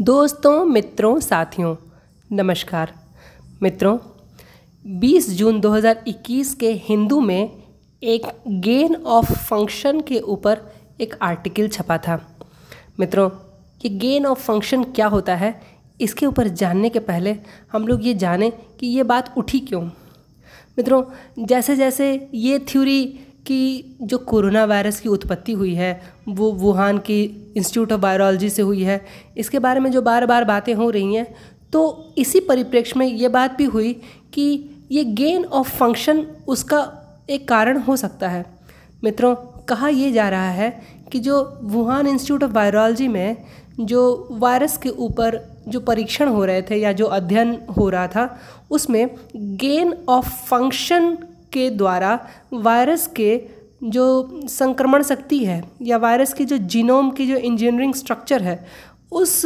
दोस्तों, मित्रों, साथियों, नमस्कार। मित्रों 20 जून 2021 के हिंदू में एक गेन ऑफ़ फ़ंक्शन के ऊपर एक आर्टिकल छपा था। मित्रों, ये गेन ऑफ़ फ़ंक्शन क्या होता है, इसके ऊपर जानने के पहले हम लोग ये जानें कि ये बात उठी क्यों। मित्रों जैसे जैसे ये थ्योरी कि जो कोरोना वायरस की उत्पत्ति हुई है, वो वुहान की इंस्टीट्यूट ऑफ़ वायरोलॉजी से हुई है। इसके बारे में जो बार बार बातें हो रही हैं तो इसी परिप्रेक्ष्य में ये बात भी हुई कि ये गेन ऑफ़ फ़ंक्शन उसका एक कारण हो सकता है। मित्रों, कहा यह जा रहा है कि जो वुहान इंस्टीट्यूट ऑफ़ वायरोलॉजी में जो वायरस के ऊपर जो परीक्षण हो रहे थे या जो अध्ययन हो रहा था, उसमें गेन ऑफ़ फ़ंक्शन के द्वारा वायरस के जो संक्रमण शक्ति है या वायरस की जो जीनोम की जो इंजीनियरिंग स्ट्रक्चर है, उस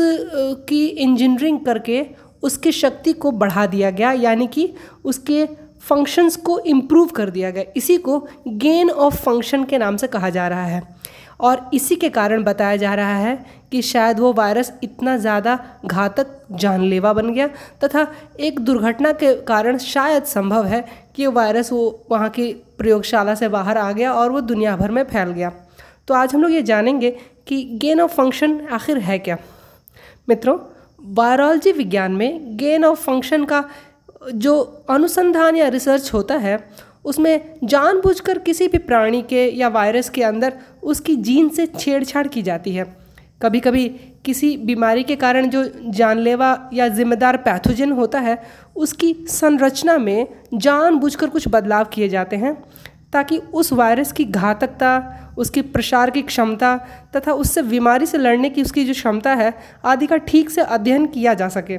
की इंजीनियरिंग करके उसकी शक्ति को बढ़ा दिया गया, यानी कि उसके फ़ंक्शंस को इम्प्रूव कर दिया गया। इसी को गेन ऑफ़ फ़ंक्शन के नाम से कहा जा रहा है। और इसी के कारण बताया जा रहा है कि शायद वो वायरस इतना ज़्यादा घातक जानलेवा बन गया तथा एक दुर्घटना के कारण शायद संभव है कि वायरस वो वहाँ की प्रयोगशाला से बाहर आ गया और वो दुनिया भर में फैल गया। तो आज हम लोग ये जानेंगे कि गेन ऑफ़ फ़ंक्शन आखिर है क्या। मित्रों वायरोलॉजी विज्ञान में गेन ऑफ़ फ़ंक्शन का जो अनुसंधान या रिसर्च होता है उसमें जानबूझकर किसी भी प्राणी के या वायरस के अंदर उसकी जीन से छेड़छाड़ की जाती है। कभी कभी किसी बीमारी के कारण जो जानलेवा या जिम्मेदार पैथोजन होता है, उसकी संरचना में जानबूझकर कुछ बदलाव किए जाते हैं, ताकि उस वायरस की घातकता, उसकी प्रसार की क्षमता तथा उससे बीमारी से लड़ने की उसकी जो क्षमता है, आदि का ठीक से अध्ययन किया जा सके।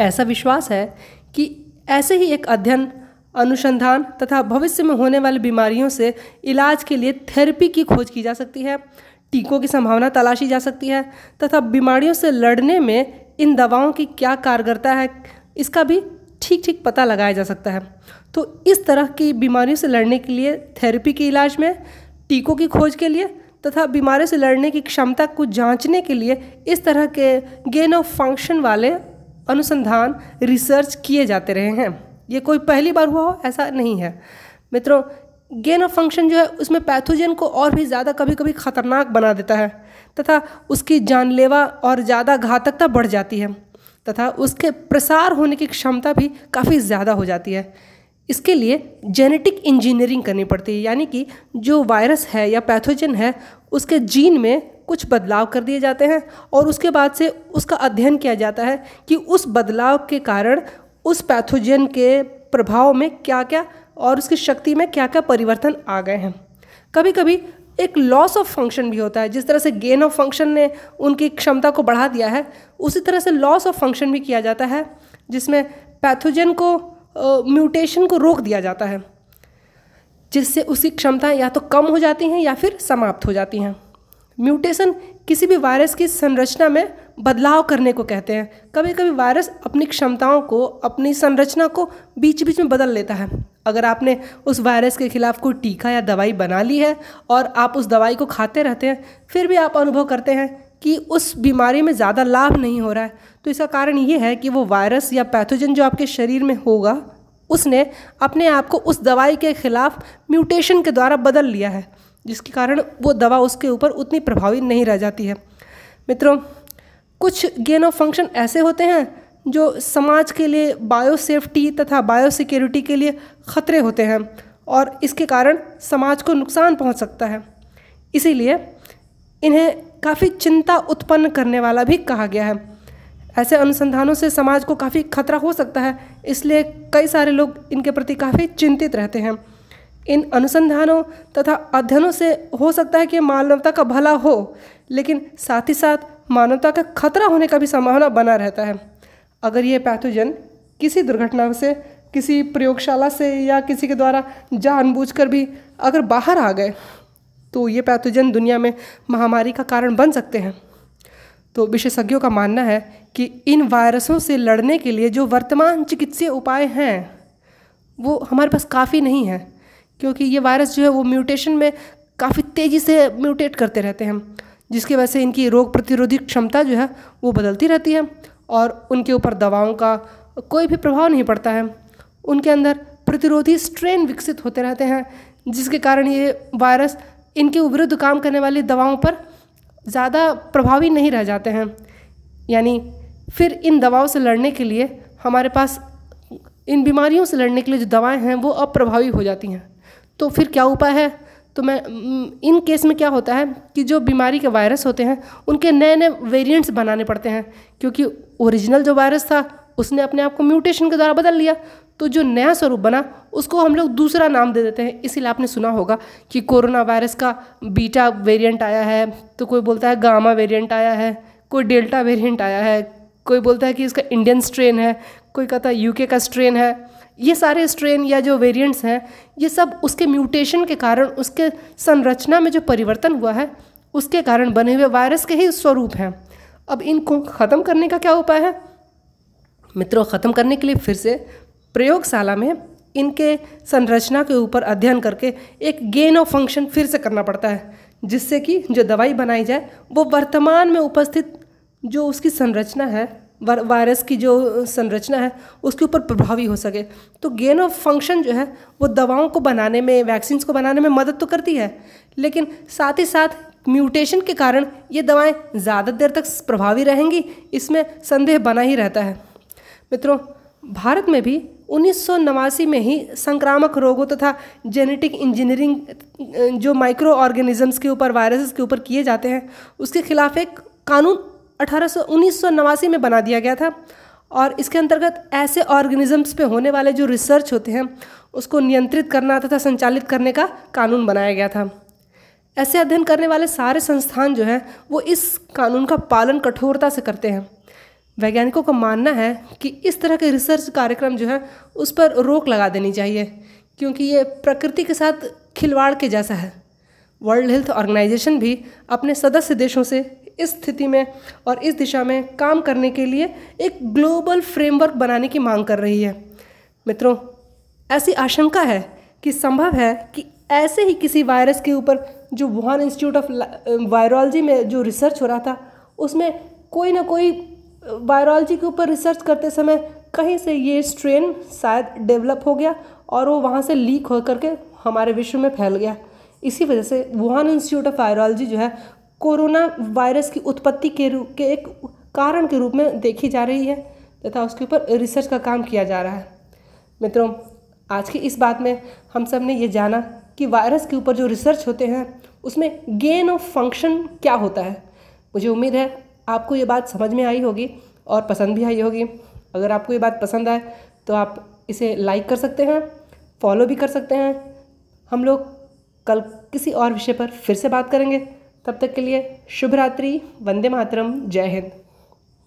ऐसा विश्वास है कि ऐसे ही एक अध्ययन अनुसंधान तथा भविष्य में होने वाली बीमारियों से इलाज के लिए थेरेपी की खोज की जा सकती है, टीकों की संभावना तलाशी जा सकती है, तथा बीमारियों से लड़ने में इन दवाओं की क्या कारगरता है, इसका भी ठीक ठीक पता लगाया जा सकता है। तो इस तरह की बीमारियों से लड़ने के लिए थेरेपी के इलाज में, टीकों की खोज के लिए तथा बीमारियों से लड़ने की क्षमता को जांचने के लिए इस तरह के गेन ऑफ़ फ़ंक्शन वाले अनुसंधान रिसर्च किए जाते रहे हैं। ये कोई पहली बार हुआ हो? ऐसा नहीं है। मित्रों गेन ऑफ़ फ़ंक्शन जो है, उसमें पैथोजन को और भी ज़्यादा कभी कभी ख़तरनाक बना देता है तथा उसकी जानलेवा और ज़्यादा घातकता बढ़ जाती है तथा उसके प्रसार होने की क्षमता भी काफ़ी ज़्यादा हो जाती है। इसके लिए जेनेटिक इंजीनियरिंग करनी पड़ती है, यानी कि जो वायरस है या पैथोजन है, उसके जीन में कुछ बदलाव कर दिए जाते हैं और उसके बाद से उसका अध्ययन किया जाता है कि उस बदलाव के कारण उस पैथोजन के प्रभाव में क्या क्या और उसकी शक्ति में क्या क्या परिवर्तन आ गए हैं। कभी कभी एक लॉस ऑफ़ फ़ंक्शन भी होता है, जिस तरह से गेन ऑफ़ फ़ंक्शन ने उनकी क्षमता को बढ़ा दिया है, उसी तरह से लॉस ऑफ़ फ़ंक्शन भी किया जाता है, जिसमें पैथोजन को म्यूटेशन को रोक दिया जाता है, जिससे उसकी क्षमता या तो कम हो जाती हैं या फिर समाप्त हो जाती हैं। म्यूटेशन किसी भी वायरस की संरचना में बदलाव करने को कहते हैं। कभी कभी वायरस अपनी क्षमताओं को, अपनी संरचना को बीच बीच में बदल लेता है। अगर आपने उस वायरस के खिलाफ कोई टीका या दवाई बना ली है और आप उस दवाई को खाते रहते हैं, फिर भी आप अनुभव करते हैं कि उस बीमारी में ज़्यादा लाभ नहीं हो रहा है। तो इसका कारण ये है कि वो वायरस या पैथोजन जो आपके शरीर में होगा, उसने अपने आप को उस दवाई के खिलाफ म्यूटेशन के द्वारा बदल लिया है, जिसके कारण वो दवा उसके ऊपर उतनी प्रभावी नहीं रह जाती है। मित्रों कुछ गेन ऑफ़ फ़ंक्शन ऐसे होते हैं जो समाज के लिए बायो सेफ्टी तथा बायो सिक्योरिटी के लिए ख़तरे होते हैं और इसके कारण समाज को नुकसान पहुँच सकता है। इसीलिए इन्हें काफ़ी चिंता उत्पन्न करने वाला भी कहा गया है। ऐसे अनुसंधानों से समाज को काफ़ी खतरा हो सकता है, इसलिए कई सारे लोग इनके प्रति काफ़ी चिंतित रहते हैं। इन अनुसंधानों तथा अध्ययनों से हो सकता है कि मानवता का भला हो, लेकिन साथ ही साथ मानवता का खतरा होने का भी संभावना बना रहता है। अगर ये पैथोजन किसी दुर्घटना से, किसी प्रयोगशाला से या किसी के द्वारा जानबूझकर भी अगर बाहर आ गए तो ये पैथोजन दुनिया में महामारी का कारण बन सकते हैं। तो विशेषज्ञों का मानना है कि इन वायरसों से लड़ने के लिए जो वर्तमान चिकित्सीय उपाय हैं, वो हमारे पास काफ़ी नहीं है, क्योंकि ये वायरस जो है वो म्यूटेशन में काफ़ी तेज़ी से म्यूटेट करते रहते हैं। जिसकी वजह से इनकी रोग प्रतिरोधी क्षमता जो है वो बदलती रहती है और उनके ऊपर दवाओं का कोई भी प्रभाव नहीं पड़ता है। उनके अंदर प्रतिरोधी स्ट्रेन विकसित होते रहते हैं, जिसके कारण ये वायरस इनके विरुद्ध काम करने वाली दवाओं पर ज़्यादा प्रभावी नहीं रह जाते हैं। यानी फिर इन दवाओं से लड़ने के लिए हमारे पास इन बीमारियों से लड़ने के लिए जो दवाएँ हैं वो अप्रभावी हो जाती हैं। तो फिर क्या उपाय है? तो मैं इन केस में क्या होता है कि जो बीमारी के वायरस होते हैं, उनके नए नए वेरिएंट्स बनाने पड़ते हैं, क्योंकि ओरिजिनल जो वायरस था, उसने अपने आप को म्यूटेशन के द्वारा बदल लिया। तो जो नया स्वरूप बना, उसको हम लोग दूसरा नाम दे देते हैं। इसीलिए आपने सुना होगा कि कोरोना वायरस का बीटा वेरिएंट आया है तो कोई बोलता है गामा वेरिएंट आया है, कोई डेल्टा वेरिएंट आया है, कोई बोलता है कि इसका इंडियन स्ट्रेन है, कोई कहता है यूके का स्ट्रेन है। ये सारे स्ट्रेन या जो वेरिएंट्स हैं, ये सब उसके म्यूटेशन के कारण, उसके संरचना में जो परिवर्तन हुआ है, उसके कारण बने हुए वायरस के ही स्वरूप हैं। अब इनको ख़त्म करने का क्या उपाय है? मित्रों, ख़त्म करने के लिए फिर से प्रयोगशाला में इनके संरचना के ऊपर अध्ययन करके एक गेन ऑफ़ फ़ंक्शन फिर से करना पड़ता है, जिससे कि जो दवाई बनाई जाए, वो वर्तमान में उपस्थित जो उसकी संरचना है वायरस की जो संरचना है, उसके ऊपर प्रभावी हो सके। तो गेन ऑफ़ फ़ंक्शन जो है, वो दवाओं को बनाने में वैक्सीन को बनाने में मदद तो करती है, लेकिन साथ ही साथ म्यूटेशन के कारण ये दवाएँ ज़्यादा देर तक प्रभावी रहेंगी, इसमें संदेह बना ही रहता है। मित्रों, भारत में भी उन्नीस सौ नवासी में ही संक्रामक रोगों तथा तो जेनेटिक इंजीनियरिंग जो माइक्रो ऑर्गेनिजम्स के ऊपर वायरसेस के ऊपर किए जाते हैं, उसके खिलाफ एक कानून अठारह सौ में बना दिया गया था और इसके अंतर्गत ऐसे ऑर्गेनिजम्स पे होने वाले जो रिसर्च होते हैं, उसको नियंत्रित करना तथा संचालित करने का कानून बनाया गया था। ऐसे अध्ययन करने वाले सारे संस्थान जो हैं, वो इस कानून का पालन कठोरता से करते हैं। वैज्ञानिकों का मानना है कि इस तरह के रिसर्च कार्यक्रम जो है, उस पर रोक लगा देनी चाहिए, क्योंकि ये प्रकृति के साथ खिलवाड़ के जैसा है। वर्ल्ड हेल्थ ऑर्गेनाइजेशन भी अपने सदस्य देशों से इस स्थिति में और इस दिशा में काम करने के लिए एक ग्लोबल फ्रेमवर्क बनाने की मांग कर रही है। मित्रों, ऐसी आशंका है कि संभव है कि ऐसे ही किसी वायरस के ऊपर जो वुहान इंस्टीट्यूट ऑफ़ वायरोलॉजी में जो रिसर्च हो रहा था, उसमें कोई ना कोई वायरोलॉजी के ऊपर रिसर्च करते समय कहीं से ये स्ट्रेन शायद डेवलप हो गया और वो वहाँ से लीक हो करके हमारे विश्व में फैल गया। इसी वजह से वुहान इंस्टीट्यूट ऑफ़ वायरोलॉजी जो है कोरोना वायरस की उत्पत्ति के रूप के एक कारण के रूप में देखी जा रही है तथा उसके ऊपर रिसर्च का काम किया जा रहा है। मित्रों, आज की इस बात में हम सबने ये जाना कि वायरस के ऊपर जो रिसर्च होते हैं, उसमें गेन ऑफ़ फ़ंक्शन क्या होता है? मुझे उम्मीद है आपको ये बात समझ में आई होगी और पसंद भी आई होगी। अगर आपको ये बात पसंद आए तो आप इसे लाइक कर सकते हैं फॉलो भी कर सकते हैं। हम लोग कल किसी और विषय पर फिर से बात करेंगे। तब तक के लिए शुभ रात्रि वंदे मातरम जय हिंद।